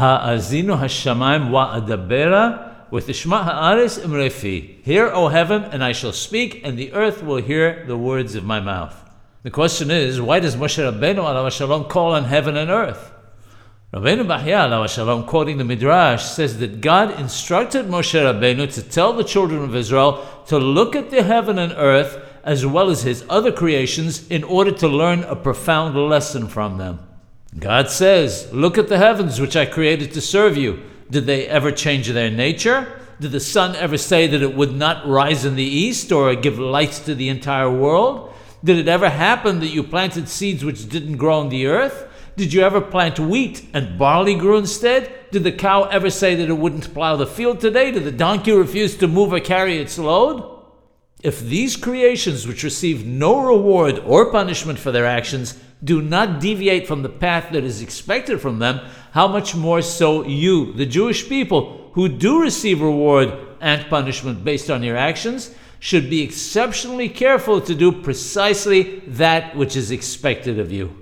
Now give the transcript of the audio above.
Ha'azinu hashamayim wa'adabera with Ishma ha'aris imrefi. Hear, O heaven, and I shall speak, and the earth will hear the words of my mouth. The question is, why does Moshe Rabbeinu alav shalom call on heaven and earth? Rabbeinu Bachya alav shalom, quoting the Midrash, says that God instructed Moshe Rabbeinu to tell the children of Israel to look at the heaven and earth as well as his other creations in order to learn a profound lesson from them. God says, Look at the heavens which I created to serve you. Did they ever change their nature? Did the sun ever say that it would not rise in the east or give light to the entire world? Did it ever happen that you planted seeds which didn't grow in the earth? Did you ever plant wheat and barley grew instead? Did the cow ever say that it wouldn't plow the field today? Did the donkey refuse to move or carry its load? If these creations, which receive no reward or punishment for their actions, do not deviate from the path that is expected from them, how much more so you, the Jewish people, who do receive reward and punishment based on your actions, should be exceptionally careful to do precisely that which is expected of you.